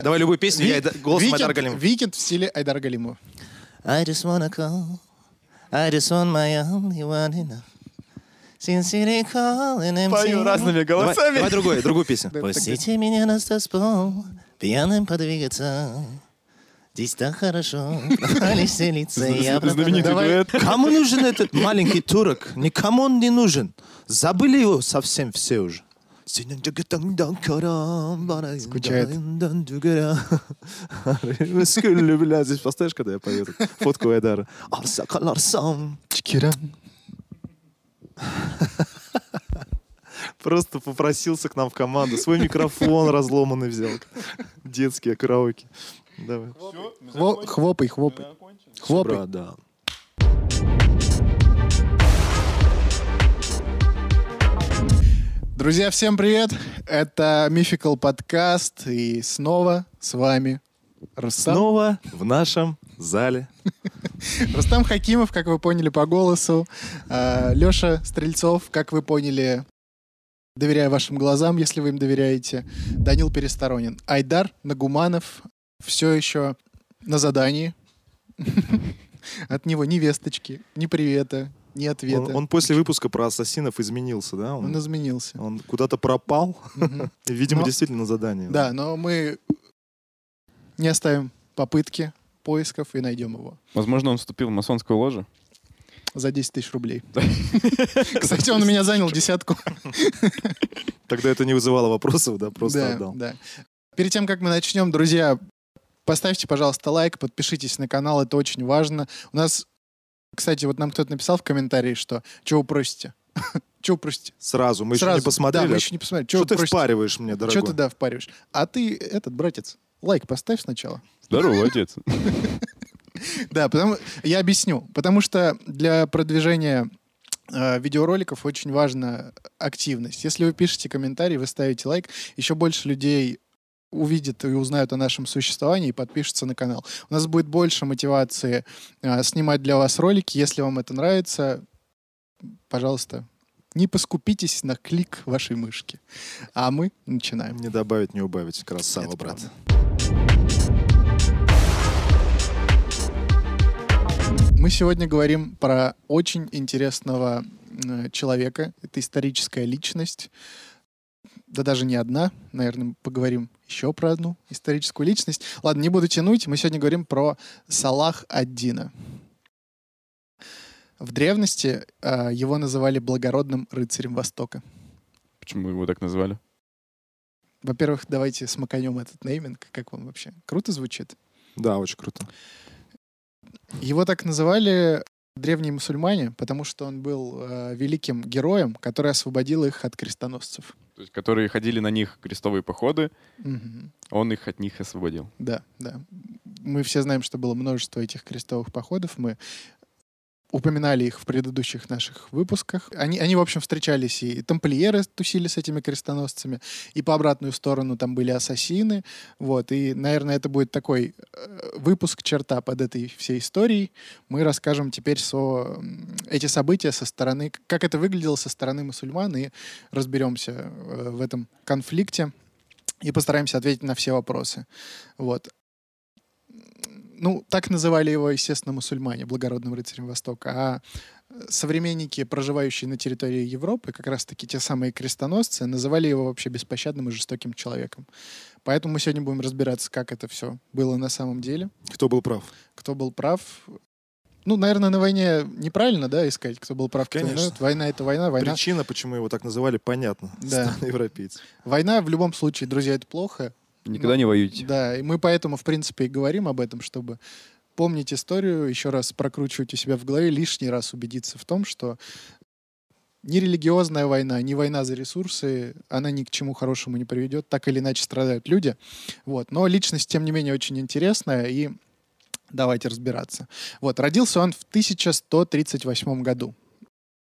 Давай любую песню, я голосом Викинг- Айдара Галимова. Викинг в стиле Айдара Галимова. I just wanna call. I just want my only one enough. Sincerely calling empty. Пою разными Давай, голосами. давай другую, другую песню. Пустите меня на стаспол, пьяным подвигаться. Здесь так хорошо, веселиться. Я Знаменитый Давай. дуэт. Кому нужен этот маленький турок? Никому он не нужен. Забыли его совсем все уже. Скучает. Бля, здесь поставишь, когда я пою эту фотку Айдара. Чикира. Просто попросился к нам в команду. Свой микрофон разломанный взял. Детские караоке. Давай. Хво- Хвопай, хвопай. Хвопай. Друзья, всем привет! Это Мификал подкаст, и снова с вами Рустам. Снова в нашем зале. Рустам Хакимов, как вы поняли по голосу. Леша Стрельцов, как вы поняли, доверяя вашим глазам, если вы им доверяете. Данил Пересторонин. Айдар Нагуманов все еще на задании. От него ни весточки, ни привета, ни ответа. Он, он после выпуска про ассасинов изменился, да? Он Он, изменился. он куда-то пропал. Мгм. Видимо, Но- действительно на задании. Да, но мы не оставим попытки поисков и найдем его Возможно, он вступил в масонскую ложу. за 10 тысяч рублей. Кстати, он у меня занял десятку. Тогда это не вызывало вопросов, да? Просто Да, отдал. да. Перед тем, как мы начнем, друзья, поставьте, пожалуйста, лайк, подпишитесь на канал, это очень важно. У нас, кстати, вот нам кто-то написал в комментарии, что «Чего вы просите?» Чего просите? Сразу. Мы еще не посмотрели. Да, мы еще не посмотрели. Чего Что ты просите? впариваешь мне, дорогой? Что ты, да, впариваешь? А ты, этот, братец, лайк поставь сначала. Здорово, отец. Да, потому я объясню. Потому что для продвижения э, видеороликов очень важна активность. Если вы пишете комментарий, вы ставите лайк, еще больше людей увидят и узнают о нашем существовании и подпишутся на канал. У нас будет больше мотивации э, снимать для вас ролики. Если вам это нравится, пожалуйста, не поскупитесь на клик вашей мышки. А мы начинаем. Не добавить, не убавить. Красава, Это брат. правда. Мы сегодня говорим про очень интересного э, человека. Это историческая личность. Да даже не одна. Наверное, поговорим еще про одну историческую личность. Ладно, не буду тянуть. Мы сегодня говорим про Салах ад-Дина. В древности э, его называли благородным рыцарем Востока. Почему его так назвали? Во-первых, давайте смаканем этот нейминг. Как он вообще? Круто звучит? Да, очень круто. Его так называли древние мусульмане, потому что он был э, великим героем, который освободил их от крестоносцев. То есть, которые ходили на них крестовые походы, Мгм. он их от них освободил. Да, да. Мы все знаем, что было множество этих крестовых походов. Мы упоминали их в предыдущих наших выпусках. Они, они, в общем, встречались, и тамплиеры тусили с этими крестоносцами, и по обратную сторону там были ассасины. Вот, и, наверное, это будет такой э, выпуск черта под этой всей историей. Мы расскажем теперь со, эти события со стороны, как это выглядело со стороны мусульман, и разберемся э, в этом конфликте и постараемся ответить на все вопросы. Вот. Ну, так называли его, естественно, мусульмане, благородным рыцарем Востока. А э, современники, проживающие на территории Европы, как раз-таки те самые крестоносцы, называли его вообще беспощадным и жестоким человеком. Поэтому мы сегодня будем разбираться, как это все было на самом деле, Кто был прав? кто был прав. Ну, наверное, на войне неправильно, да, искать, кто был прав, кто Конечно. виноват. Война — это война, война. Причина, почему его так называли, понятна. Да. Европейцы. Война в любом случае, друзья, это плохо. Никогда не воюйте. Да, и мы поэтому, в принципе, и говорим об этом, чтобы помнить историю, еще раз прокручивать у себя в голове, лишний раз убедиться в том, что ни религиозная война, ни война за ресурсы, она ни к чему хорошему не приведет. Так или иначе страдают люди. Вот. Но личность, тем не менее, очень интересная, и давайте разбираться. Вот. Родился он в 1138 году.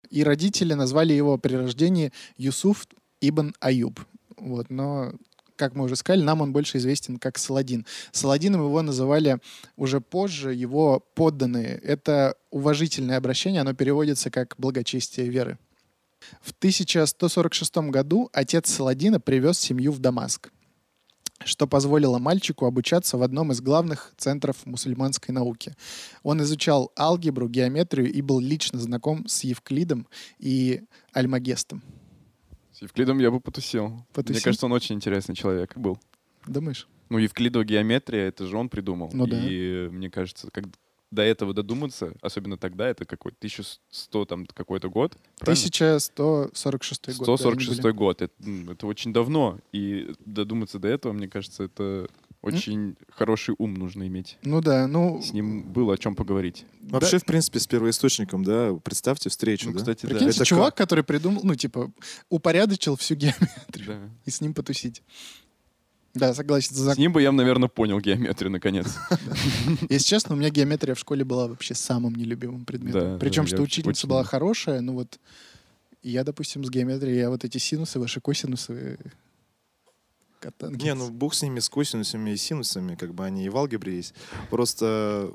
И родители назвали его при рождении Юсуф ибн Аюб. Вот. Но как мы уже сказали, нам он больше известен как Саладин. Саладином его называли уже позже его подданные. Это уважительное обращение, оно переводится как благочестие веры. В 1146 году отец Саладина привез семью в Дамаск. что позволило мальчику обучаться в одном из главных центров мусульманской науки. Он изучал алгебру, геометрию и был лично знаком с Евклидом и Альмагестом. С Евклидом я бы потусил. Мне Потусил? кажется, он очень интересный человек был. Думаешь? Ну, Евклидова геометрия, это же он придумал. Ну да. И мне кажется, как до этого додуматься, особенно тогда, это какой 1100 там какой-то год. правильно? 1146 год. да, они 146 были. год. Это, это очень давно. И додуматься до этого, мне кажется, это очень хороший ум нужно иметь. Ну да, ну... С ним было о чем поговорить. Вообще, в принципе, с первоисточником, да, представьте встречу, Ну, да? кстати, да. Прикиньте, Это чувак, который придумал, ну, типа, упорядочил всю геометрию Да. и с ним потусить. Да, согласен. С ним бы я, наверное, понял геометрию наконец. Если честно, у меня геометрия в школе была вообще самым нелюбимым предметом. Да, Причем, да, что учительница была хорошая, ну вот я, допустим, с геометрией, я вот эти синусы, ваши косинусы, катангенсы. Не, ну бог с ними, с косинусами и синусами, как бы они и в алгебре есть. Просто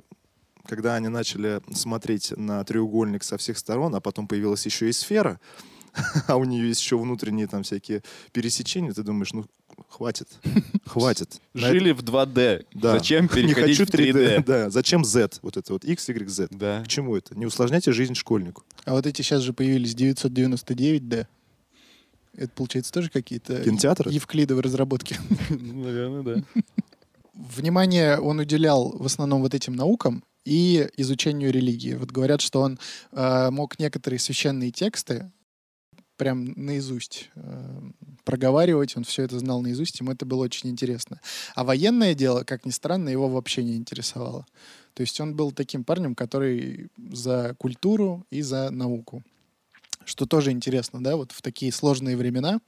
когда они начали смотреть на треугольник со всех сторон, а потом появилась еще и сфера, а у нее есть еще внутренние там всякие пересечения, ты думаешь, ну хватит, хватит. Жили в 2D. Да. Зачем это- Не переходить хочу в 3D? Да, зачем Z? Вот это вот X, Y, Z. Да. К чему это? Не усложняйте жизнь школьнику. А вот эти сейчас же появились 999D. Это, получается, тоже какие-то Кинотеатры? евклидовые разработки. Наверное, да. Внимание он уделял в основном вот этим наукам и изучению религии. Вот говорят, что он э, мог некоторые священные тексты прям наизусть э, проговаривать, он все это знал наизусть, ему это было очень интересно. А военное дело, как ни странно, его вообще не интересовало. То есть он был таким парнем, который за культуру и за науку. Что тоже интересно, да, вот в такие сложные времена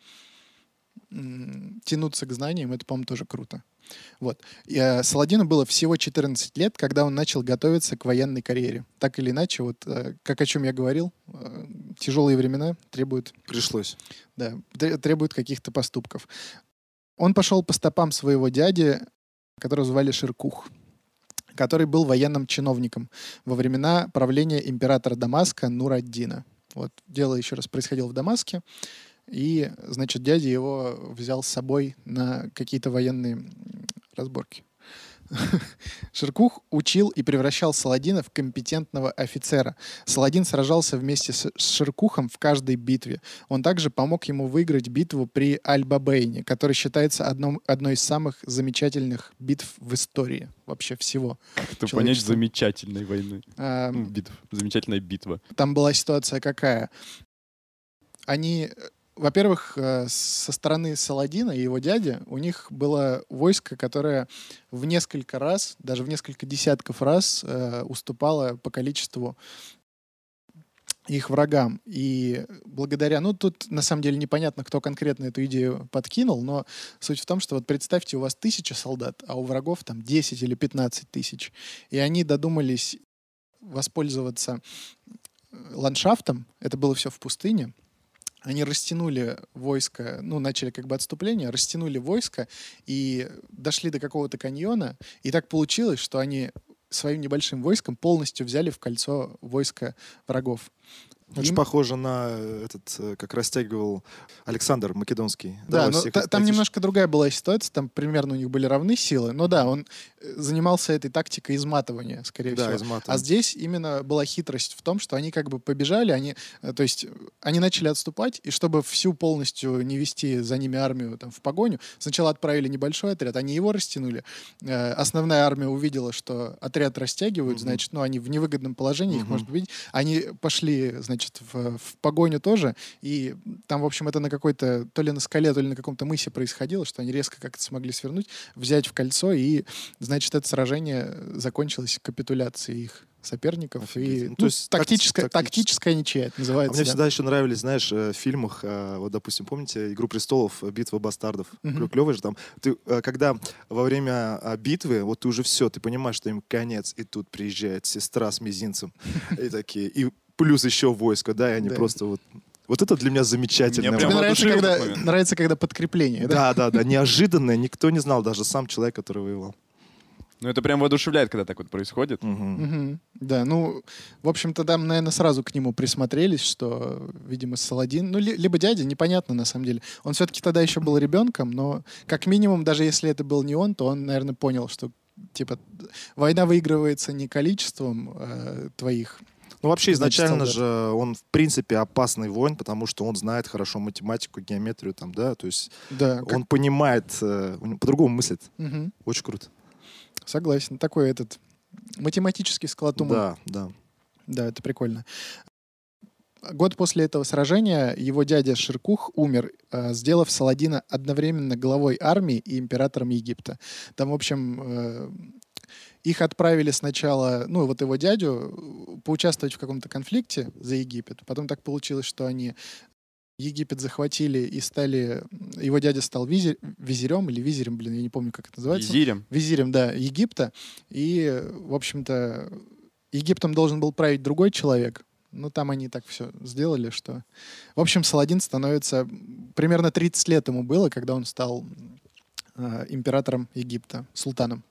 тянуться к знаниям, это, по-моему, тоже круто. Вот. И, э, Саладину было всего 14 лет, когда он начал готовиться к военной карьере. Так или иначе, вот э, как о чем я говорил, э, тяжелые времена требуют, Пришлось. да, тре- требуют каких-то поступков. Он пошел по стопам своего дяди, которого звали Ширкух, который был военным чиновником во времена правления императора Дамаска Нураддина. Вот дело еще раз происходило в Дамаске, и, значит, дядя его взял с собой на какие-то военные разборки. Ширкух учил и превращал Саладина в компетентного офицера. Саладин сражался вместе с Ширкухом в каждой битве. Он также помог ему выиграть битву при Аль-Бабейне, которая считается одном, одной из самых замечательных битв в истории вообще всего. Это понять замечательной войны? А, Ну, битв. Замечательная битва. там была ситуация какая? Они, во-первых, э, со стороны Саладина и его дяди у них было войско, которое в несколько раз, даже в несколько десятков раз э, уступало по количеству их врагам. И благодаря... Ну, тут на самом деле непонятно, кто конкретно эту идею подкинул, но суть в том, что вот представьте, у вас тысяча солдат, а у врагов там 10 или 15 тысяч. И они додумались воспользоваться э, ландшафтом, это было все в пустыне, они растянули войско, ну, начали как бы отступление, растянули войско и дошли до какого-то каньона, и так получилось, что они своим небольшим войском полностью взяли в кольцо войска врагов. Очень похоже на э, этот, э, как растягивал Александр Македонский. Да, вас но всех та- там немножко другая была ситуация, там примерно у них были равны силы, но да, он э, занимался этой тактикой изматывания, скорее Да, всего. изматывал. А здесь именно была хитрость в том, что они как бы побежали, они, то есть они начали отступать, и чтобы всю полностью не вести за ними армию там, в погоню, сначала отправили небольшой отряд, они его растянули. Э, Основная армия увидела, что отряд растягивают, Мгм. значит, ну, они в невыгодном положении, их Мгм. можно победить. Они пошли, значит, в, в погоню тоже, и там, в общем, это на какой-то, то ли на скале, то ли на каком-то мысе происходило, что они резко как-то смогли свернуть, взять в кольцо, и, значит, это сражение закончилось капитуляцией их соперников. Офигеть. И, Ну, ну, то есть тактическая, такти- тактически. тактическая ничья это А называется. мне да. всегда еще нравились, знаешь, э, в фильмах, э, вот, допустим, помните «Игру престолов», э, «Битва бастардов»? Мгм. Клевый же там. Ты, когда во время а, битвы, вот ты уже все, ты понимаешь, что им конец, и тут приезжает сестра с мизинцем, и такие, и плюс еще войско, да, и они Да. просто вот... Вот это для меня замечательно. Мне Тебе нравится, когда, нравится, когда подкрепление, да? Да, да, да, неожиданное, никто не знал, даже сам человек, который воевал. Ну, это прям воодушевляет, когда так вот происходит. Мгм. Мгм. Да, ну, в общем-то, там, наверное, сразу к нему присмотрелись, что, видимо, Саладин, ну, ли- либо дядя, непонятно на самом деле. Он все-таки тогда еще был ребенком, но как минимум, даже если это был не он, то он, наверное, понял, что типа война выигрывается не количеством э, твоих. Ну, вообще, изначально же он, в принципе, опасный воин, потому что он знает хорошо математику, геометрию, там, да, то есть Да, как- он понимает, э, по-другому мыслит. Мгм. Очень круто. согласен. Такой этот математический склад ума. Да, да. Да, это прикольно. Год после этого сражения его дядя Ширкух умер, э, сделав Саладина одновременно главой армии и императором Египта. Там, в общем, э, их отправили сначала, ну, вот его дядю, э, поучаствовать в каком-то конфликте за Египет. Потом так получилось, что они Египет захватили и стали... Его дядя стал визир, визирем или визирем, блин, я не помню, как это называется Визирем. визирем, да, Египта. И, в общем-то, Египтом должен был править другой человек. Но там они так все сделали, что... В общем, Саладин становится... Примерно 30 лет ему было, когда он стал э, императором Египта, султаном.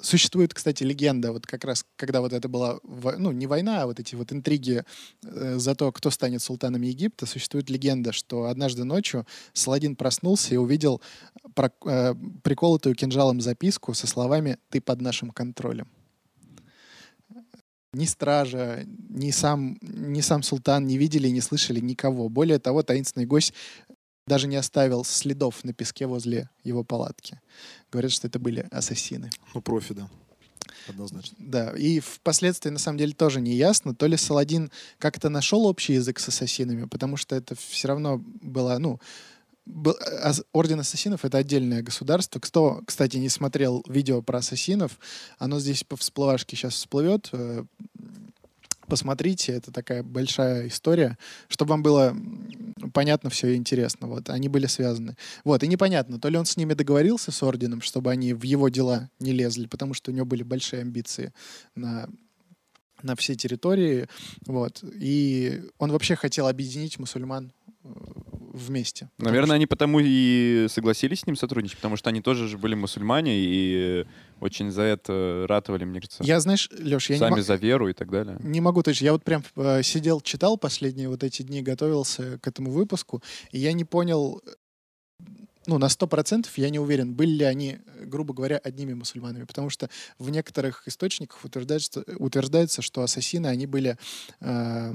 Существует, кстати, легенда, вот как раз, когда вот это была, ну, не война, а вот эти вот интриги э, за то, кто станет султаном Египта, существует легенда, что однажды ночью Саладин проснулся и увидел про- э, приколотую кинжалом записку со словами «Ты под нашим контролем». Ни стража, ни сам, ни сам султан не видели и не слышали никого. Более того, таинственный гость даже не оставил следов на песке возле его палатки. Говорят, что это были ассасины. Ну, профи, да. Однозначно. Да, и впоследствии, на самом деле, тоже не ясно, то ли Саладин как-то нашел общий язык с ассасинами, потому что это все равно было, ну, был- ас- Орден Ассасинов — это отдельное государство. Кто, кстати, не смотрел видео про ассасинов, оно здесь по всплывашке сейчас всплывет. Посмотрите, это такая большая история, чтобы вам было понятно все и интересно. Вот, они были связаны. Вот, и непонятно, то ли он с ними договорился, с Орденом, чтобы они в его дела не лезли, потому что у него были большие амбиции на на все территории, вот, и он вообще хотел объединить мусульман э, вместе. Наверное, они потому и согласились с ним сотрудничать, потому что они тоже же были мусульмане и очень за это ратовали, мне кажется. Я, знаешь, Леш, я не, Сами мо- за веру и так далее. не могу точно. Я вот прям э, сидел, читал последние вот эти дни, готовился к этому выпуску, и я не понял, ну, на сто процентов я не уверен, были ли они, э, грубо говоря, одними мусульманами, потому что в некоторых источниках утверждается, утверждается что ассасины, они были э,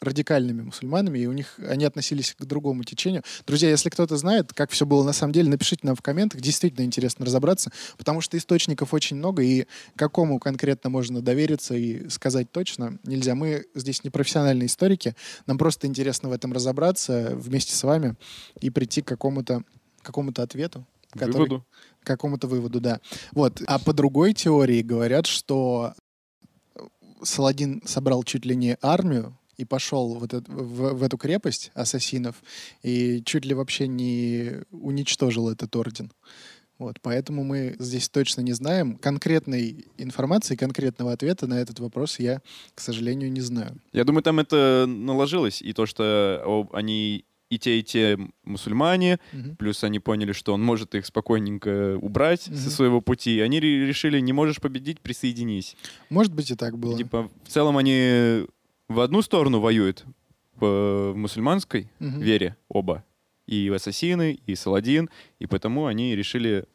радикальными мусульманами, и у них они относились к другому течению. Друзья, если кто-то знает, как все было на самом деле, напишите нам в комментах, действительно интересно разобраться, потому что источников очень много, и какому конкретно можно довериться и сказать точно нельзя. Мы здесь не профессиональные историки, нам просто интересно в этом разобраться вместе с вами и прийти к какому-то какому-то ответу. который- Выводу. к какому-то выводу, да. Вот. А по другой теории говорят, что Саладин собрал чуть ли не армию и пошел в, этот- в- в эту крепость ассасинов и чуть ли вообще не уничтожил этот орден. Вот, поэтому мы здесь точно не знаем. Конкретной информации, конкретного ответа на этот вопрос я, к сожалению, не знаю. Я думаю, там это наложилось, и то, что они и те, и те мусульмане, Мгм. плюс они поняли, что он может их спокойненько убрать Мгм. со своего пути, они ре- решили, не можешь победить, присоединись. Может быть и так было. Типа, в целом они в одну сторону воюют, по мусульманской Мгм. вере оба. И ассасины, и Саладин, и потому они решили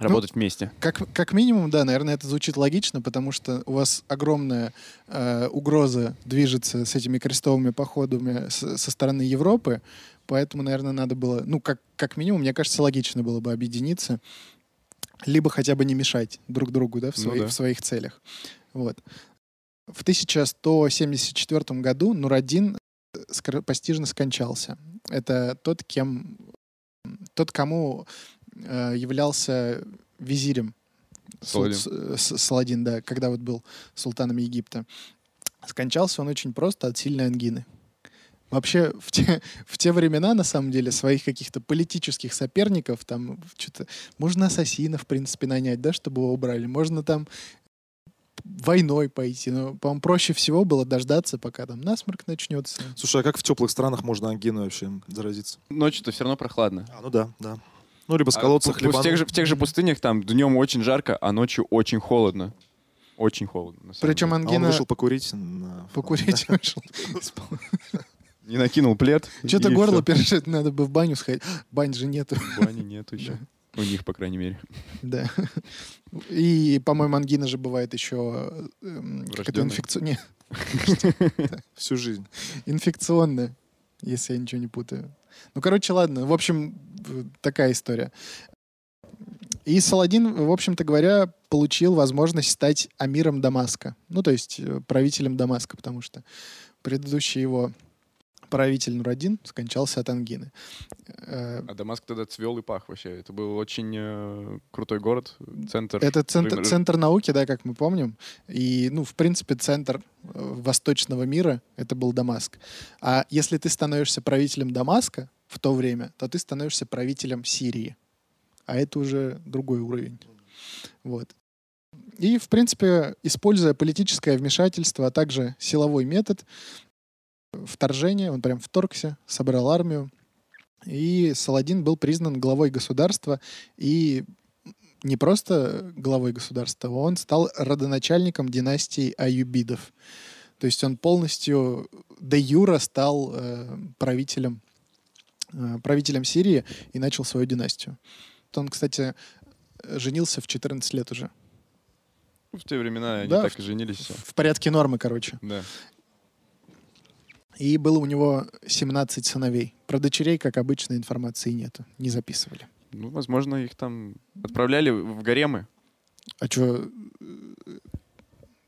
Ну, работать вместе. Как, как минимум, да, наверное, это звучит логично, потому что у вас огромная э, угроза движется с этими крестовыми походами с- со стороны Европы, поэтому, наверное, надо было, ну, как, как минимум, мне кажется, логично было бы объединиться, либо хотя бы не мешать друг другу, да, в, Ну своих, да. в своих целях. Вот. В 1174 году Нураддин э, скоропостижно скончался. Это тот, кем, тот, кому являлся визирем Сул- с- Саладин, да, когда вот был султаном Египта. Скончался он очень просто от сильной ангины. Вообще, в те, в те времена, на самом деле, своих каких-то политических соперников, там, что-то, можно ассасина, в принципе, нанять, да, чтобы его убрали. Можно там войной пойти. Но, по-моему, проще всего было дождаться, пока там насморк начнется. Слушай, а как в теплых странах можно ангиной вообще заразиться? Ночью-то все равно прохладно. А, ну да, да. Ну, либо с А колодца пу- пу- в, тех же, в тех же пустынях там днем очень жарко, а ночью очень холодно. Очень холодно. на самом Причем деле. А он ангина вышел покурить на... покурить вышел. Не накинул плед. Что-то горло перешит, надо бы в баню сходить. Бань же нету. Бани нету еще. У них, по крайней мере. Да. И, по-моему, ангина же бывает еще эм, как это Врождённая? инфекци- не, Всю жизнь. инфекционная, если я ничего не путаю. Ну, короче, ладно. В общем, такая история. И Саладин, в общем-то говоря, получил возможность стать амиром Дамаска. Ну, то есть э, правителем Дамаска, потому что предыдущий его правитель Нурадин скончался от ангины. Э, А Дамаск тогда цвел и пах вообще. Это был очень э, крутой город, центр. Это центр, ры- центр науки, да, как мы помним. И, ну, в принципе, центр э, восточного мира — это был Дамаск. А если ты становишься правителем Дамаска в то время, то ты становишься правителем Сирии. А это уже другой уровень. Вот. И, в принципе, используя политическое вмешательство, а также силовой метод вторжения, он прям вторгся, собрал армию, и Саладин был признан главой государства и не просто главой государства, он стал родоначальником династии Аюбидов. То есть он полностью де юра стал э, правителем, правителем Сирии и начал свою династию. Он, кстати, э, женился в 14 лет уже. В те времена они Да, так и женились все. В порядке нормы, короче. Да. И было у него 17 сыновей. Про дочерей, как обычно, информации нету. Не записывали. Ну, возможно, их там отправляли в гаремы. А что,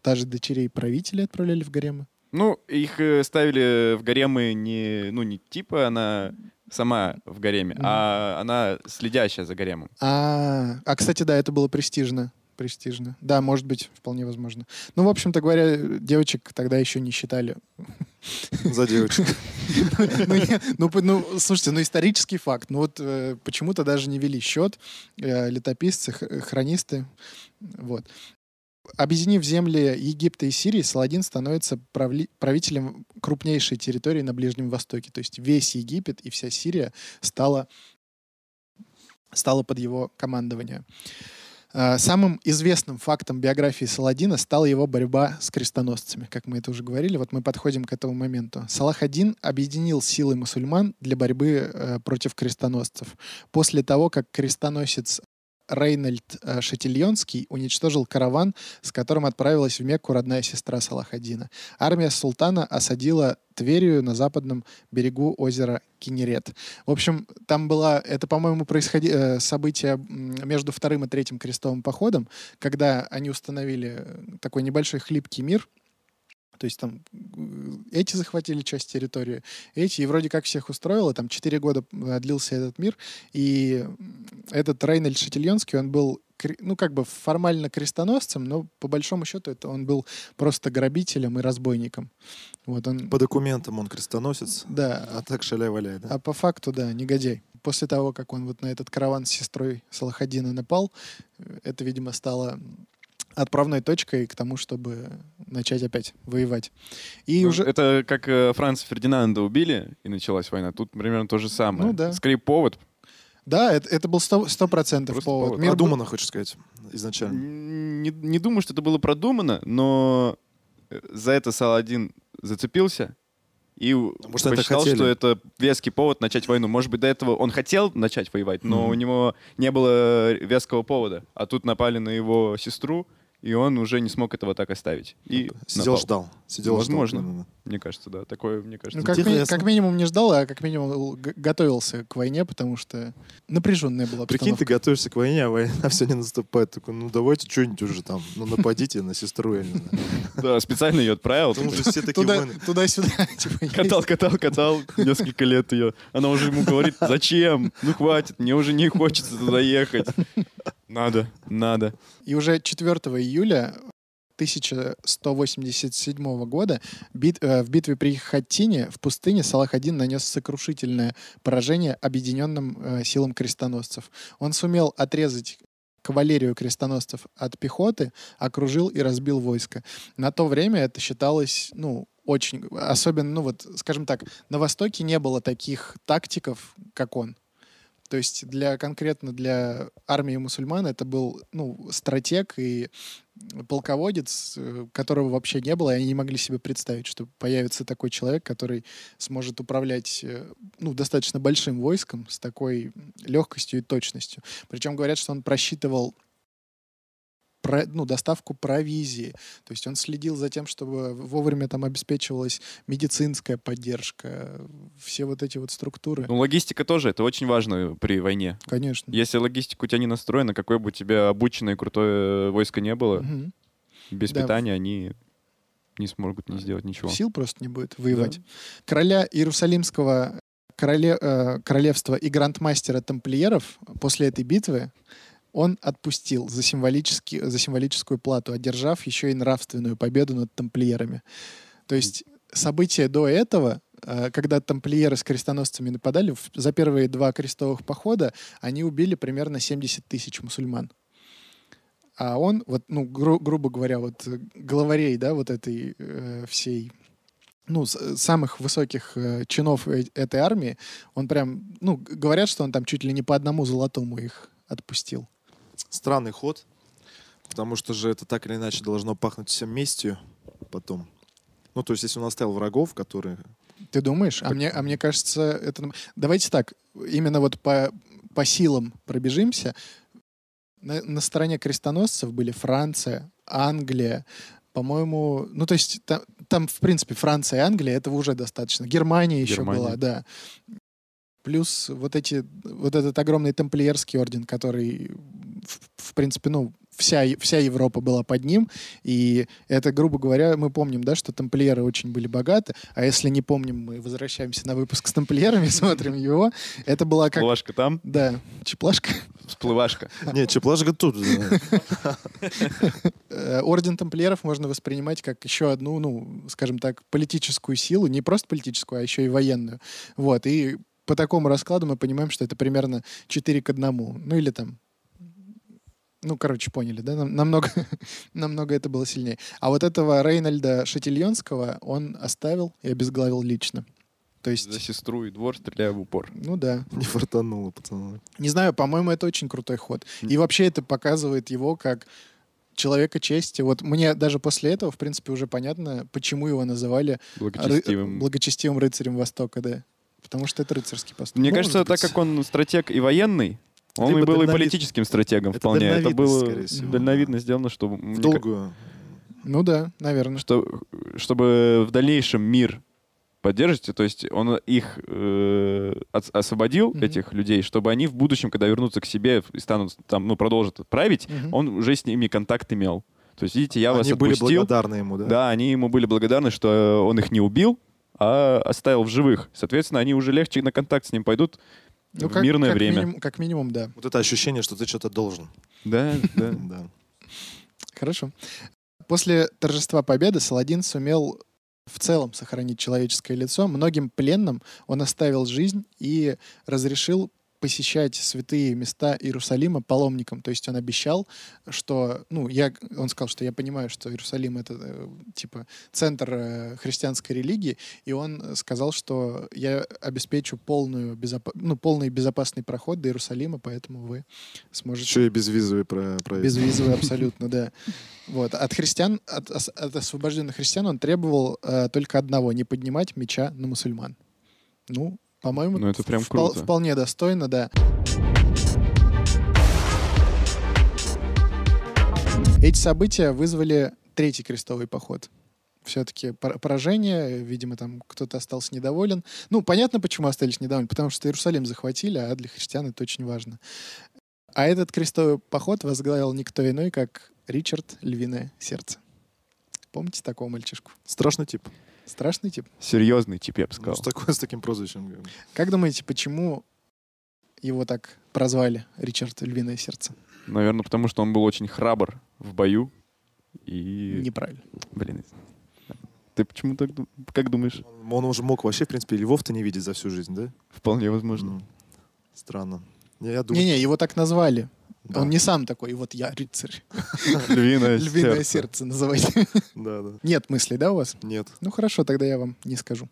даже дочерей правителей отправляли в гаремы? Ну, их э, ставили в гаремы не, ну, не типа она сама в гареме, а она следящая за гаремом. А, а, кстати, да, это было престижно. Престижно. Да, может быть, вполне возможно. Ну, в общем-то говоря, девочек тогда еще не считали. За девочку. Ну, ну, ну, слушайте, ну, исторический факт. Ну, вот э, почему-то даже не вели счет э, летописцы, хронисты. Вот. Объединив земли Египта и Сирии, Саладин становится правли- правителем крупнейшей территории на Ближнем Востоке. То есть весь Египет и вся Сирия стала, стала под его командование. А, Самым известным фактом биографии Саладина стала его борьба с крестоносцами. Как мы это уже говорили, вот мы подходим к этому моменту. Салах один объединил силы мусульман для борьбы э, против крестоносцев. После того, как крестоносец Рейнольд э, Шатильонский уничтожил караван, с которым отправилась в Мекку родная сестра Салахадина. Армия султана осадила Тверию на западном берегу озера Кинерет. В общем, там было, это, по-моему, происходи, э, событие между вторым и третьим крестовым походом, когда они установили э, такой небольшой хлипкий мир, то есть там э, эти захватили часть территории, эти, и вроде как всех устроило. Там 4 года э, длился этот мир, и этот Рейнольд Шатильонский, он был, ну, как бы формально крестоносцем, но по большому счету это он был просто грабителем и разбойником. Вот он... По документам он крестоносец, Да, а так шаляй-валяй, да? а по факту, да, негодяй. После того, как он вот на этот караван с сестрой Салахадина напал, э, это, видимо, стало отправной точкой к тому, чтобы начать опять воевать. И Ну, уже... Это как э, Франца Фердинанда убили, и началась война. Тут примерно то же самое. Ну да. Скорее повод. Да, это, это был сто сто процентов Просто повод. повод. Мир был- Продумано, хочешь сказать, изначально. Не, не думаю, что это было продумано, но э, за это Саладин зацепился и Может, посчитал, хотели. что это веский повод начать войну. Может быть, до этого он хотел начать воевать, но Мгм. у него не было веского повода. А тут напали на его сестру, и он уже не смог этого так оставить. И Сидел, напал. ждал. Сидел, Возможно. ждал. Мне кажется, да. Такое, мне кажется. Ну, как, ми- ясно. как минимум не ждал, а как минимум готовился к войне, потому что напряженная была Прикинь, ты обстановка. готовишься к войне, а война все не наступает. Такой, ну давайте что-нибудь уже там, ну нападите на сестру. Да, специально ее отправил. Потому такой. что все такие войны. туда-сюда. типа. Катал, катал, катал несколько лет ее. Она уже ему говорит, зачем? Ну хватит, мне уже не хочется туда ехать. Надо, надо. И уже 4 июля 1187 года бит- э, в битве при Хаттине в пустыне Салах-1 нанес сокрушительное поражение объединенным э, силам крестоносцев. Он сумел отрезать кавалерию крестоносцев от пехоты, окружил и разбил войско. На то время это считалось, ну, очень, особенно, ну вот, скажем так, на Востоке не было таких тактиков, как он. То есть для конкретно для армии мусульман это был ну, стратег и полководец, э, которого вообще не было, и они не могли себе представить, что появится такой человек, который сможет управлять э, ну, достаточно большим войском с такой легкостью и точностью. Причем говорят, что он просчитывал про, ну, доставку провизии. То есть он следил за тем, чтобы вовремя там обеспечивалась медицинская поддержка, все вот эти вот структуры. Ну, логистика тоже, это очень важно при войне. Конечно. Если логистика у тебя не настроена, какое бы у тебя обученное крутое войско не было, Мгм. без Да. питания они не смогут не сделать ничего. Сил просто не будет воевать. Короля Иерусалимского короле- э, королевства и грандмастера тамплиеров после этой битвы он отпустил за, символически, за символическую плату, одержав еще и нравственную победу над тамплиерами. То есть события до этого, э, когда тамплиеры с крестоносцами нападали, за первые два крестовых похода они убили примерно 70 тысяч мусульман. А он, вот, ну, гру- грубо говоря, вот э, главарей, да, вот этой э, всей ну, с- самых высоких э, чинов э- этой армии, он прям, ну, говорят, что он там чуть ли не по одному золотому их отпустил. Странный ход, потому что же это так или иначе должно пахнуть всем местью потом. Ну, то есть, если он оставил врагов, которые... Ты думаешь? А мне, а мне кажется, это... Давайте так, именно вот по, по силам пробежимся. На, на стороне крестоносцев были Франция, Англия, по-моему, ну то есть там, там, в принципе, Франция и Англия, этого уже достаточно. Германия еще Германия. была, да. Плюс вот эти, вот этот огромный тамплиерский орден, который, в, принципе, ну, вся, вся Европа была под ним, и это, грубо говоря, мы помним, да, что тамплиеры очень были богаты, а если не помним, мы возвращаемся на выпуск с тамплиерами, смотрим его, это была как... Всплывашка там, Да, чеплашка. всплывашка. Нет, Чеплажга тут. Э, Орден тамплиеров можно воспринимать как еще одну, ну, скажем так, политическую силу, не просто политическую, а еще и военную. Вот, и по такому раскладу мы понимаем, что это примерно 4 к 1. Ну, или там ну, короче, поняли, да? Нам- Намного, намного это было сильнее. А вот этого Рейнольда Шатильонского он оставил и обезглавил лично. То есть, За сестру и двор стреляю в упор. ну да. Не фартануло, пацаны. Не знаю, по-моему, это очень крутой ход. И вообще это показывает его как человека чести. Вот мне даже после этого, в принципе, уже понятно, почему его называли ры- Благочестивым. благочестивым рыцарем Востока, да. Потому что это рыцарский поступок. Мне Может кажется, быть. так как он стратег и военный, он Либо и был и политическим стратегом Это вполне. Это было дальновидно сделано, чтобы, В долгую. Ну да, наверное. что, чтобы в дальнейшем мир поддерживать, то есть он их э, ос- освободил, Мгм. этих людей, чтобы они в будущем, когда вернутся к себе и станут там, ну, продолжат править, Мгм. он уже с ними контакт имел. То есть, видите, я вас Они были отпустил. благодарны ему, да? Да, они ему были благодарны, что он их не убил, а оставил в живых. Соответственно, они уже легче на контакт с ним пойдут Ну, в как- мирное как время. минимум- как минимум, да. Вот это ощущение, что ты что-то должен. Да, да. Да. Хорошо. После торжества победы Саладин сумел в целом сохранить человеческое лицо. Многим пленным он оставил жизнь и разрешил посещать святые места Иерусалима паломникам. То есть он обещал, что, ну, я, он сказал, что я понимаю, что Иерусалим это э, типа центр э, христианской религии, и он сказал, что я обеспечу полную безопа- ну, полный безопасный проход до Иерусалима, поэтому вы сможете Еще и безвизовый про проезд. Безвизовый абсолютно, да. Вот. От христиан, от освобожденных христиан он требовал э, только одного — не поднимать меча на мусульман. Ну, по-моему, Ну, это прям впол- круто. вполне достойно, да. Эти события вызвали третий крестовый поход. Все-таки поражение, видимо, там кто-то остался недоволен. Ну, понятно, почему остались недовольны, потому что Иерусалим захватили, а для христиан это очень важно. А этот крестовый поход возглавил никто иной, как Ричард Львиное Сердце. Помните такого мальчишку? Страшный тип. Страшный тип. Серьезный тип, я бы Ну, сказал. с, такой- с таким прозвищем. как думаете, почему его так прозвали Ричард Львиное Сердце? Наверное, потому что он был очень храбр в бою. И... Неправильно. Блин. Ты почему так как думаешь? Он уже мог вообще, в принципе, львов-то не видеть за всю жизнь, да? Вполне возможно. М, Странно. Не, я думаю, Не-не, его так назвали. Да. Он не сам такой, вот я рыцарь. Львиное, Львиное сердце. сердце называйте. Да, да. Нет мыслей, да, у вас? Нет. Ну хорошо, тогда я вам не скажу.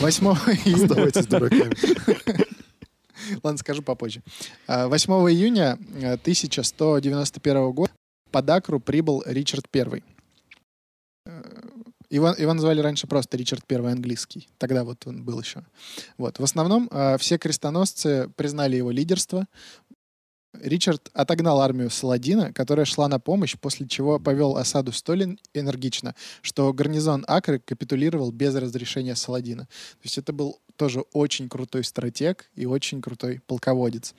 8 июля, Оставайтесь дураками. Ладно, скажу попозже. А, 8 июня э, 1191 года по Дакру прибыл Ричард I. Э, Его, его назвали раньше просто Ричард I английский. Тогда вот он был еще. Вот. В основном э, все крестоносцы признали его лидерство. Ричард отогнал армию Саладина, которая шла на помощь, после чего повел осаду столь эн- энергично, что гарнизон Акры капитулировал без разрешения Саладина. То есть это был тоже очень крутой стратег и очень крутой полководец.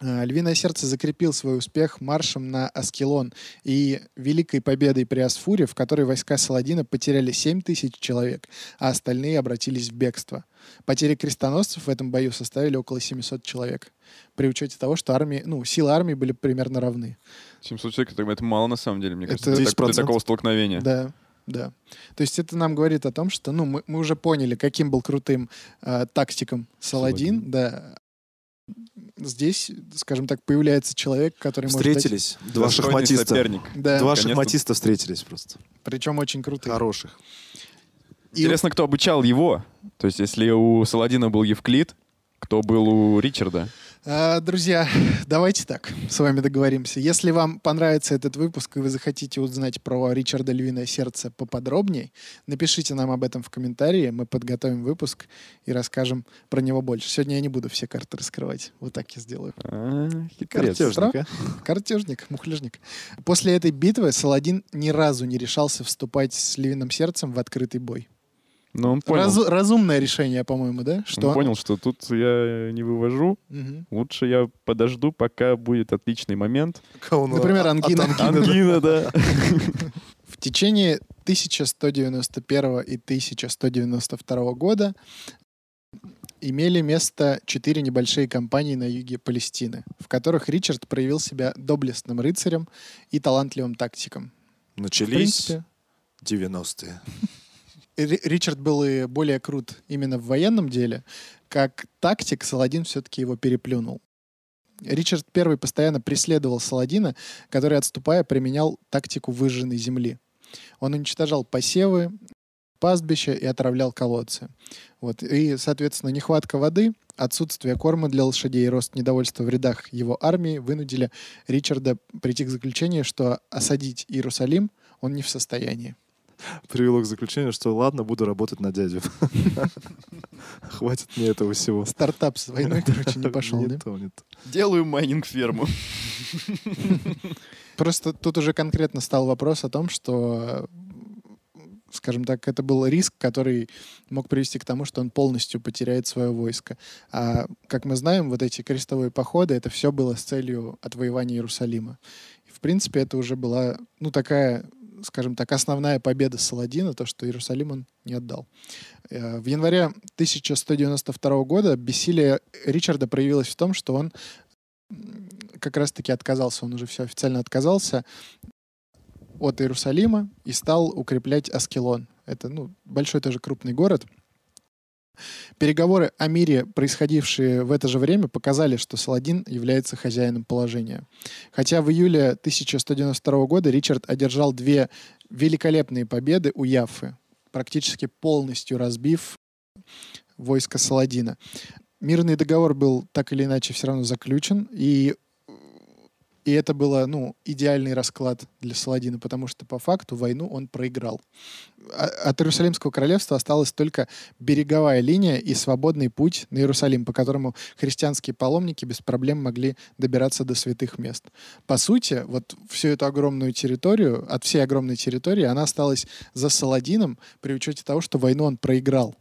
А, Львиное сердце закрепил свой успех маршем на Аскелон и великой победой при Асфуре, в которой войска Саладина потеряли 7 тысяч человек, а остальные обратились в бегство. Потери крестоносцев в этом бою составили около 700 человек. При учете того, что армии, ну, силы армии были примерно равны. 700 человек, это, это мало на самом деле, мне Это кажется, для, так- для 10%. такого столкновения. Да, да. То есть это нам говорит о том, что ну, мы, мы уже поняли, каким был крутым э, тактиком Саладин. Саладин. Да. Здесь, скажем так, появляется человек, который может дать- Встретились два шахматиста. соперник. Да, Два Наконец-то. шахматиста встретились просто. причем очень крутые. Хороших. И- Интересно, кто обучал его? То есть, если у Саладина был Евклид, кто был у Ричарда? А, Друзья, давайте так, с вами договоримся. Если вам понравится этот выпуск, и вы захотите узнать про Ричарда Львиное Сердце поподробнее, напишите нам об этом в комментарии, мы подготовим выпуск и расскажем про него больше. Сегодня я не буду все карты раскрывать, вот так я сделаю. А, хитрец. Картежник, а? Картежник, мухляжник. После этой битвы Саладин ни разу не решался вступать с Львиным Сердцем в открытый бой. Ну, он понял. Разу- разумное решение, по-моему, да? Он понял, что тут я не вывожу. Мгм. Лучше я подожду, пока будет отличный момент. Он, Например, а, ангина. от ангины, да. Ангина, да. В течение 1191 и 1192 года имели место четыре небольшие кампании на юге Палестины, в которых Ричард проявил себя доблестным рыцарем и талантливым тактиком. Начались принципе, 90-е. Ри- Ричард был и более крут именно в военном деле. Как тактик Саладин все-таки его переплюнул. Ричард I постоянно преследовал Саладина, который, отступая, применял тактику выжженной земли. Он уничтожал посевы, пастбища и отравлял колодцы. Вот. И, соответственно, нехватка воды, отсутствие корма для лошадей и рост недовольства в рядах его армии вынудили Ричарда прийти к заключению, что осадить Иерусалим он не в состоянии. Привело к заключению, что ладно, буду работать на дядю. Хватит мне этого всего. Стартап с войной, короче, не пошел, Не да? то, не то. Делаю майнинг-ферму. Просто тут уже конкретно стал вопрос о том, что, скажем так, это был риск, который мог привести к тому, что он полностью потеряет свое войско. А, как мы знаем, вот эти крестовые походы, это все было с целью отвоевания Иерусалима. И, в принципе, это уже была, ну, такая, скажем так, основная победа Саладина, то, что Иерусалим он не отдал. Э, В январе 1192 года бессилие Ричарда проявилось в том, что он как раз-таки отказался, он уже все официально отказался от Иерусалима и стал укреплять Аскелон. Это ну, большой тоже крупный город. Переговоры о мире, происходившие в это же время, показали, что Саладин является хозяином положения. Хотя в июле 1192 года Ричард одержал две великолепные победы у Яффы, практически полностью разбив войско Саладина. Мирный договор был так или иначе все равно заключен, и и это было, ну, идеальный расклад для Саладина, потому что по факту войну он проиграл. А- От Иерусалимского королевства осталась только береговая линия и свободный путь на Иерусалим, по которому христианские паломники без проблем могли добираться до святых мест. По сути, вот всю эту огромную территорию, от всей огромной территории, она осталась за Саладином при учете того, что войну он проиграл.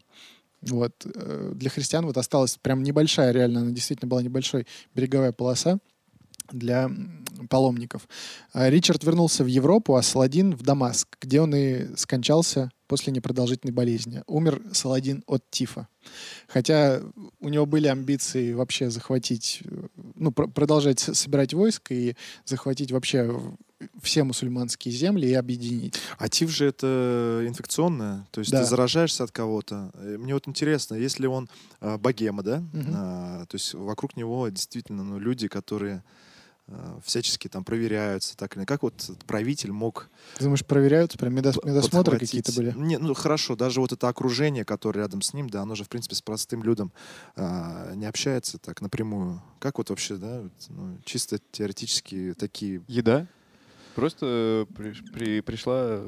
Вот. э, Для христиан вот осталась прям небольшая, реально, она действительно была небольшой береговая полоса для паломников. А Ричард вернулся в Европу, а Саладин в Дамаск, где он и скончался после непродолжительной болезни. Умер Саладин от тифа. Хотя у него были амбиции вообще захватить, э, ну, пр- продолжать собирать войск и захватить вообще все мусульманские земли и объединить. А тиф же это инфекционное, то есть Да. ты заражаешься от кого-то. Э, Мне вот интересно, если он а, богема, да, Мгм. А, то есть вокруг него действительно ну, люди, которые э, всячески там проверяются. Так или. Как вот правитель мог Ты думаешь, проверяются? Прям медос- медосмотры какие-то были? Не, ну хорошо, даже вот это окружение, которое рядом с ним, да, оно же, в принципе, с простым людом а, не общается так напрямую. Как вот вообще, да, вот, ну, чисто теоретически такие... Еда? Просто э, при- при- пришла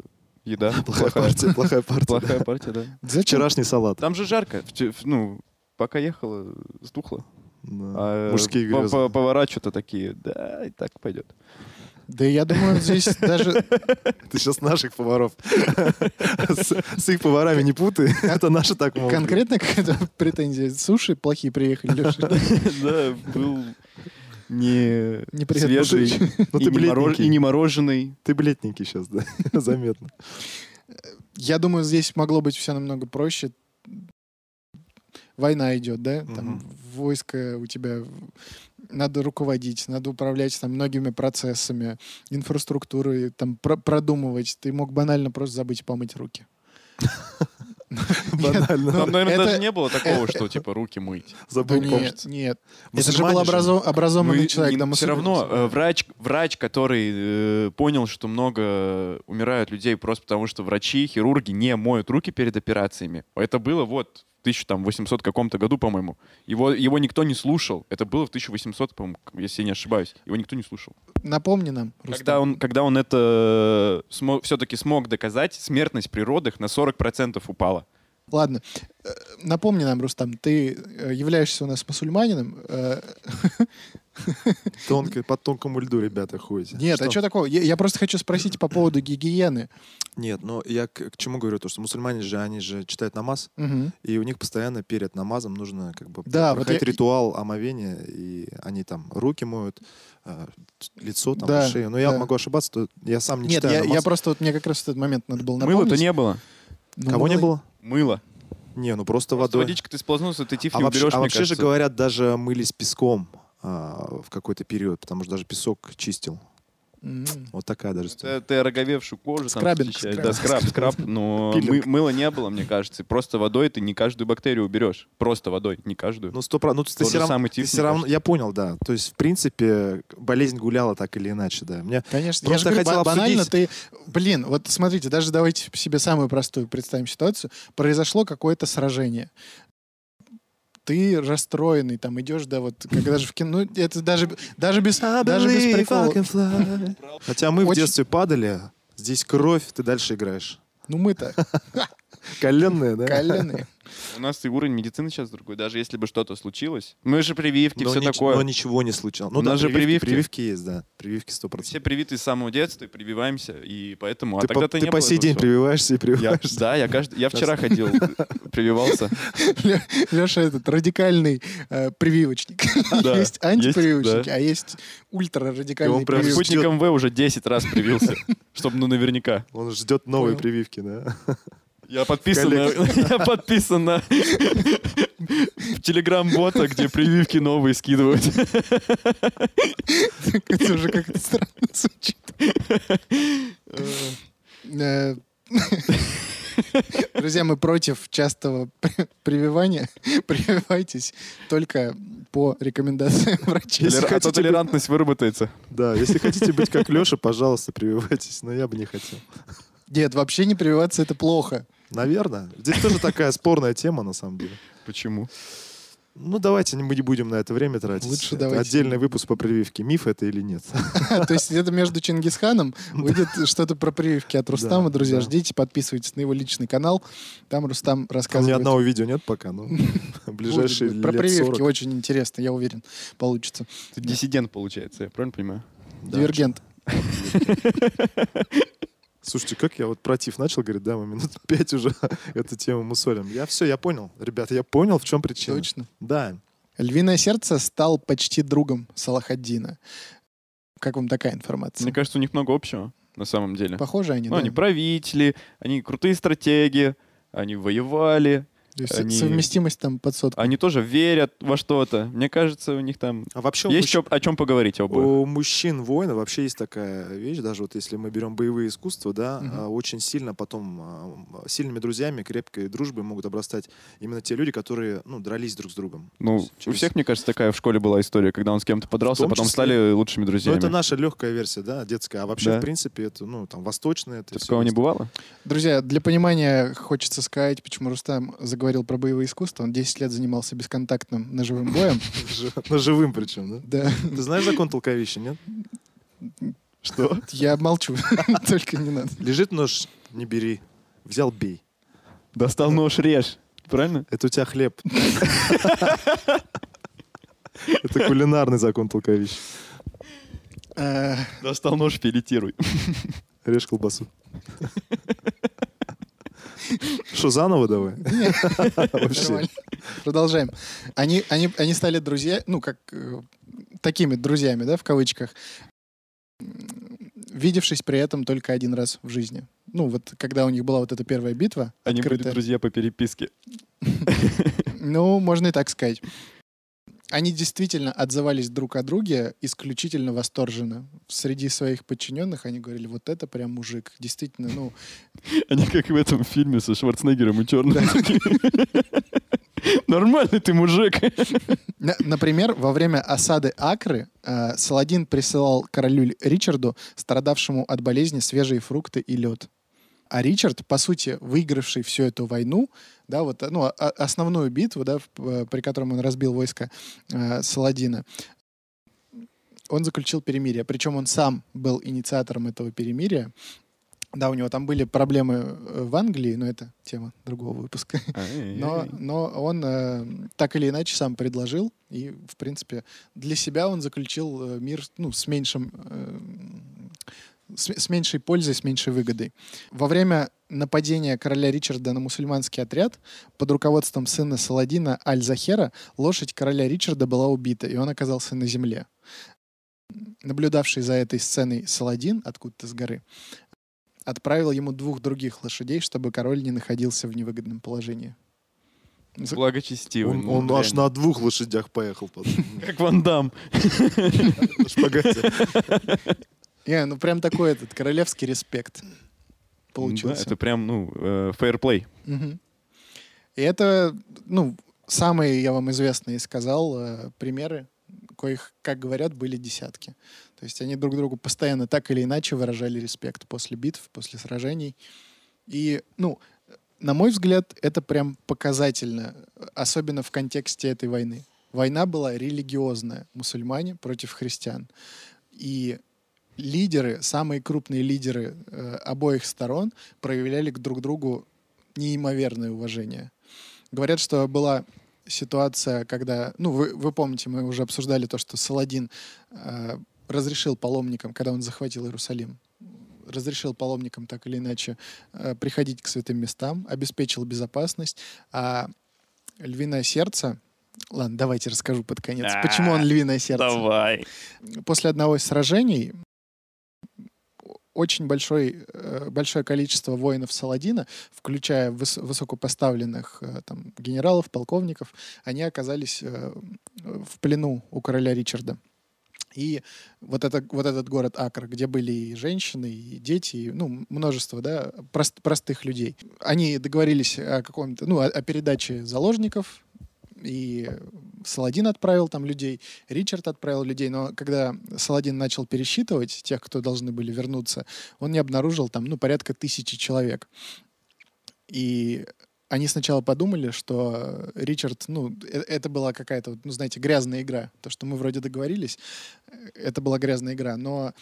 еда. Плохая партия, плохая партия. да. Плохая партия, да. Вчерашний салат. Там же жарко. Ну, пока ехала, сдухла. Да. А Мужские грезы. по- повара что-то такие, да, и так пойдет. Да я думаю, здесь даже... Ты сейчас наших поваров с, их поварами не путай. Это наши так могут. Конкретно какая-то претензия. Суши плохие приехали, Леша. Да, был не свежий Ну и, не бледненький. и не мороженый. Ты бледненький сейчас, да, заметно. Я думаю, здесь могло быть все намного проще. Война идет, да? Там. Войско у тебя надо руководить, надо управлять там многими процессами, инфраструктурой, там про- продумывать. Ты мог банально просто забыть помыть руки. Банально. Там, наверное, это- даже не было такого, что типа руки мыть. Да Забыл нет, помнить. нет. Это же был образованный Мы- человек. не- да, все равно э, врач, врач, который э, понял, что много умирают людей просто потому, что врачи, хирурги не моют руки перед операциями. Это было вот 1800 каком-то году, по-моему. Его, его никто не слушал. Это было в 1800, по-моему, если я не ошибаюсь. Его никто не слушал. Напомни нам, Когда Рустам. он, когда он это все-таки смог доказать, смертность при родах на 40% упала. Ладно, Э, напомни нам, Рустам, ты э, являешься у нас мусульманином. Тонко, по тонкому льду ребята ходите. Нет, а что такого? Я, я просто хочу спросить по поводу гигиены. Нет, но я к, к чему говорю, то что мусульмане же, они же читают намаз, Мгм. и у них постоянно перед намазом нужно как бы Да, вот проходить я- ритуал омовения, и они там руки моют, э, лицо, там, Да, шею. Но я да. могу ошибаться, то я сам не Нет, читаю я, намаз. я просто вот мне как раз в этот момент надо было напомнить. Мыла-то не было. Ну, Кого не мыло- было? Мыло. Не, ну просто, Просто водой. водичка ты сползнулся, ты тиф А не вообще, уберешь, а мне вообще же кажется. говорят, даже мылись песком а, в какой-то период, потому что даже песок чистил. М. Вот такая даже история. Это ты ороговевшую кожу там Скрабинг, защищаешь. скрабинг. Да, скраб, скраб. Но мы- мыла не было, мне кажется. Просто водой ты не каждую бактерию уберешь. Просто водой, не каждую. Ну, сто про- ну, ты все равно, самый ты все равно, я понял, да. То есть, в принципе, болезнь гуляла так или иначе, да. Мне Конечно, Просто я же говорю, банально обсудить. ты... Блин, вот смотрите, даже давайте себе самую простую представим ситуацию. Произошло какое-то сражение. Ты расстроенный, там идешь, да, вот, когда же в кино, ну, это даже, даже без, даже без прикола. Хотя мы в Очень- детстве падали, здесь кровь, ты дальше играешь. Ну мы-то Коленные, да? коленные. У нас и уровень медицины сейчас другой. Даже если бы что-то случилось. Мы же прививки, Но, все нич- такое. но ничего не случилось. Ну У да, нас же прививки, прививки. есть, да. Прививки Все 100%. привиты с самого детства, и прививаемся, и поэтому... Ты, а по, тогда-то ты не по сей день всего. прививаешься и Я- прививаешься. да, я, каждый, я вчера ходил, прививался. Леша этот радикальный э, прививочник. Да, есть да. а есть прививочники. ждет. Спутником В уже 10 раз привился, чтобы ну наверняка. Он ждет новые прививки, да. Я подписан, на, я подписан на телеграм-бота, где прививки новые скидывают. Это уже как-то странно звучит. Э, Друзья, мы против частого при- прививания. Прививайтесь только по рекомендациям врачей. Если А хотите толерантность выработается. Да, если хотите быть как Леша, пожалуйста, прививайтесь. Но я бы не хотел. Нет, вообще не прививаться это плохо. Наверное. Здесь тоже такая спорная тема, на самом деле. Почему? Ну, давайте мы не будем на это время тратить. Лучше Это давайте. Отдельный выпуск по прививке. Миф это или нет? То есть где-то между Чингисханом выйдет что-то про прививки от Рустама. Друзья, ждите, подписывайтесь на его личный канал. Там Рустам Там ни рассказывает. одного видео нет пока, но будет, ближайшие будет. Про прививки 40. очень интересно, я уверен, получится. Диссидент, получается, я правильно понимаю? Дивергент. Слушайте, как я вот против начал, говорит, да, мы минут пять уже эту тему мусолим. Я все, я понял. Ребята, я понял, в чем причина. Точно. Да. Львиное сердце стал почти другом Салахаддина. Как вам такая информация? Мне кажется, у них много общего, на самом деле. Похожи они, Ну, да? они правители, они крутые стратеги, они воевали. То есть Они- совместимость там под сотку. Они тоже верят во что-то. Мне кажется, у них там А вообще есть мужч- о чем поговорить обоих. У мужчин воина вообще есть такая вещь, даже вот если мы берем боевые искусства, да, а, очень сильно потом а, сильными друзьями, крепкой дружбой могут обрастать именно те люди, которые, ну, дрались друг с другом. Ну, есть у через- всех, мне кажется, такая в школе была история, когда он с кем-то подрался, а том потом числе. стали лучшими Ну, друзьями. это наша легкая версия, да, детская. А вообще, Да. в принципе, это, ну, там, восточная. Это Такого не бывало? Друзья, для понимания хочется сказать, почему Рустам заговорил про боевые искусства. Он 10 лет занимался бесконтактным ножевым боем. Живым причем, да? Да, Ты знаешь закон толковища, нет? Что? я молчу, только не надо. Лежит нож, не бери. Взял, бей. Достал нож, режь. Правильно? Это у тебя хлеб. Это кулинарный закон толковища. Э, Достал нож, филетируй. Режь колбасу. Что, заново давай? Вообще. Нормально. Продолжаем. Они, они, они стали друзья, ну, как э, такими друзьями, да, в кавычках, видевшись при этом только один раз в жизни. Ну, вот когда у них была вот эта первая битва. Они были открытая. друзья по переписке. Ну, можно и так сказать. Они действительно отзывались друг о друге исключительно восторженно. Среди своих подчиненных они говорили, вот это прям мужик. Действительно, ну, Они как в этом фильме со Шварценеггером и Черным. Нормальный ты мужик. На- Например, во время осады Акры э, Саладин присылал королю Ричарду, страдавшему от болезни, свежие фрукты и лед. А Ричард, по сути, выигравший всю эту войну, да, вот, ну, а- а- основную битву, да, э, при котором он разбил войско э, Саладина, он заключил перемирие. Причем он сам был инициатором этого перемирия. Да, у него там были проблемы э, в Англии, но это тема другого выпуска. Но, но он э, так или иначе сам предложил, и, в принципе, для себя он заключил э, мир ну, с, меньшим, э, с, с меньшей пользой, с меньшей выгодой. Во время нападения короля Ричарда на мусульманский отряд под руководством сына Саладина Аль-Захера лошадь короля Ричарда была убита, и он оказался на земле. Наблюдавший за этой сценой Саладин откуда-то с горы отправил ему двух других лошадей, чтобы король не находился в невыгодном положении. Благочестивый. Он, он аж на двух лошадях поехал. Как Ван Дам. Не, ну прям такой этот королевский респект Да, получился. это прям, ну, э, фейерплей. Мгм. И это, ну, самые, я вам известные сказал, э, примеры, коих, как говорят, были десятки. То есть они друг другу постоянно так или иначе выражали респект после битв, после сражений. И, ну, на мой взгляд, это прям показательно, особенно в контексте этой войны. Война была религиозная, мусульмане против христиан. И лидеры, самые крупные лидеры э, обоих сторон проявляли к друг другу неимоверное уважение. Говорят, что была ситуация, когда, ну, вы, вы помните, мы уже обсуждали то, что Саладин э, разрешил паломникам, когда он захватил Иерусалим, разрешил паломникам так или иначе э, приходить к святым местам, обеспечил безопасность, а львиное сердце, ладно, давайте расскажу под конец, почему он львиное сердце Давай. после одного из сражений очень большой, э, большое количество воинов Саладина, включая выс- высокопоставленных э, там, генералов, полковников, они оказались э, в плену у короля Ричарда. И вот, это, вот этот город Акр, где были и женщины, и дети, и, ну, множество, да, прост- простых людей. Они договорились о каком-то, ну, о, о передаче заложников, и Саладин отправил там людей, Ричард отправил людей, но когда Саладин начал пересчитывать тех, кто должны были вернуться, он не обнаружил там, ну, порядка тысячи человек. И они сначала подумали, что Ричард, ну, э- это была какая-то, ну, знаете, грязная игра. То, что мы вроде договорились, э, это была грязная игра. Но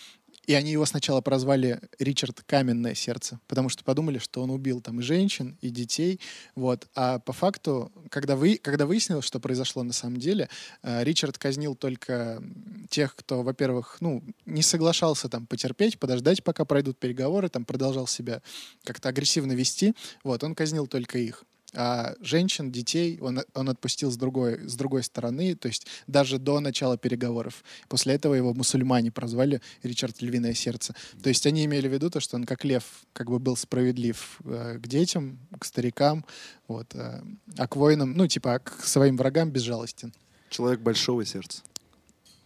и они его сначала прозвали Ричард Каменное сердце, потому что подумали, что он убил там и женщин, и детей. Вот. А по факту, когда, вы, когда выяснилось, что произошло на самом деле, э, Ричард казнил только тех, кто, во-первых, ну, не соглашался там потерпеть, подождать, пока пройдут переговоры, там продолжал себя как-то агрессивно вести. Вот, он казнил только их. А женщин, детей он, он отпустил с другой, с другой стороны, то есть даже до начала переговоров. После этого его мусульмане прозвали Ричард Львиное Сердце. То есть они имели в виду то, что он как лев как бы был справедлив э, к детям, к старикам, вот, э, а к воинам, ну, типа, а к своим врагам безжалостен. Человек большого сердца.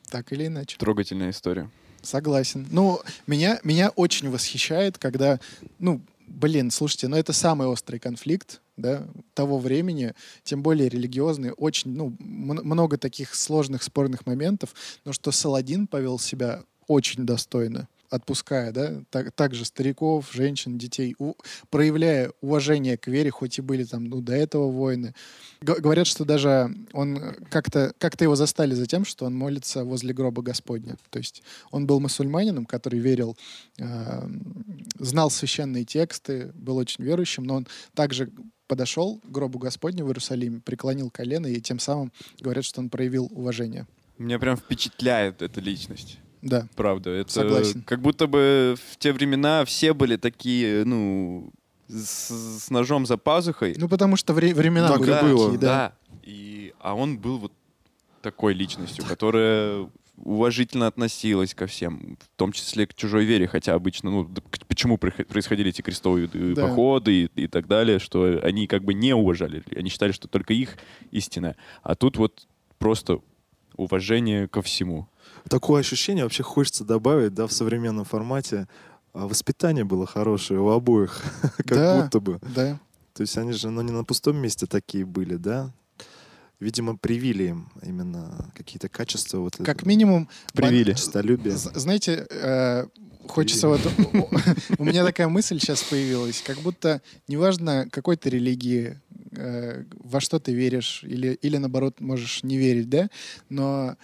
Так или иначе. Трогательная история. Согласен. Ну, меня, меня очень восхищает, когда, ну, блин, слушайте, ну это самый острый конфликт, да, того времени, тем более религиозный, очень, ну, много таких сложных, спорных моментов, но что Саладин повел себя очень достойно отпуская, да, так, также стариков, женщин, детей, у, проявляя уважение к вере, хоть и были там, ну, до этого войны. Г- говорят, что даже он как-то как его застали за тем, что он молится возле гроба Господня. То есть он был мусульманином, который верил, э, знал священные тексты, был очень верующим, но он также подошел к гробу Господню в Иерусалиме, преклонил колено, и тем самым говорят, что он проявил уважение. Меня прям впечатляет эта личность. Да. Правда. Это Согласен. как будто бы в те времена все были такие, ну, с, с ножом за пазухой. Ну, потому что вре- времена Так были было. такие, да. да. И, а он был вот такой личностью, которая уважительно относилась ко всем, в том числе к чужой вере, хотя обычно, ну, почему происходили эти крестовые Да. походы и, и так далее, что они как бы не уважали, они считали, что только их истина, а тут вот просто уважение ко всему. Такое ощущение вообще хочется добавить, да, в современном формате. а, Воспитание было хорошее у обоих, как Да. будто бы. Да. То есть они же, ну, не на пустом месте такие были, да? Видимо, привили им именно какие-то качества. Вот Как это, минимум... Привили. Честолюбие. Знаете, э, хочется вот... У меня такая мысль сейчас появилась, как будто неважно какой ты религии, э, во что ты веришь, или, или наоборот можешь не верить, да, но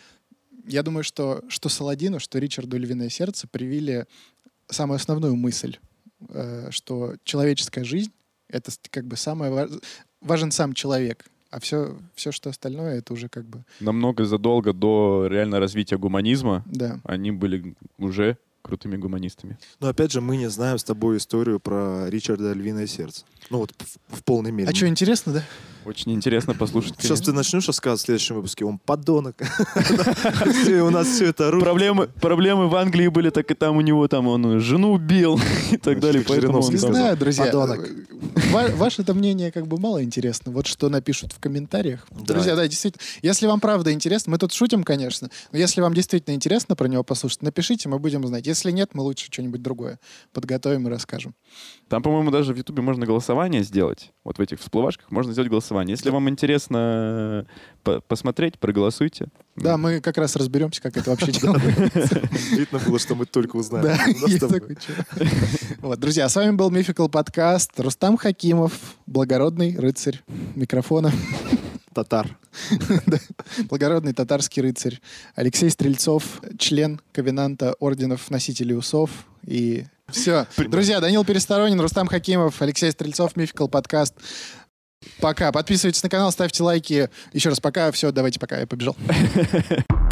я думаю, что, что Саладину, что Ричарду Львиное Сердце привили самую основную мысль, э, что человеческая жизнь — это как бы самое ва- важен сам человек, а все, все, что остальное, это уже как бы, Намного задолго до реально развития гуманизма да. они были уже крутыми гуманистами. Но опять же, мы не знаем с тобой историю про Ричарда Львиное сердце. Ну вот в, в полной мере. А что, интересно, да? Очень интересно послушать. Сейчас конечно. ты начнешь рассказывать в следующем выпуске. Он подонок. У нас все это. Проблемы, проблемы в Англии были, так и там у него там он жену убил и так далее. Поэтому Не знаю, друзья. Ва- Ваше это мнение как бы мало интересно. Вот что напишут в комментариях. Друзья, да, действительно. Если вам правда интересно, мы тут шутим, конечно, но если вам действительно интересно про него послушать, напишите, мы будем знать. Если нет, мы лучше что-нибудь другое подготовим и расскажем. Там, по-моему, даже в Ютубе можно голосование сделать. Вот в этих всплывашках можно сделать голосование. Если вам интересно по- посмотреть, проголосуйте. Да, мы как раз разберемся, как это вообще делается. Видно было, что мы только узнаем. Вот, друзья, с вами был Мификал подкаст. Рустам Хакимов, благородный рыцарь микрофона. Татар. благородный татарский рыцарь, Алексей Стрельцов, член Ковенанта Орденов Носителей Усов. И все. Друзья, Данил Пересторонин, Рустам Хакимов, Алексей Стрельцов, Мификал подкаст. Пока. Подписывайтесь на канал, ставьте лайки. Еще раз пока. Все, давайте пока. Я побежал.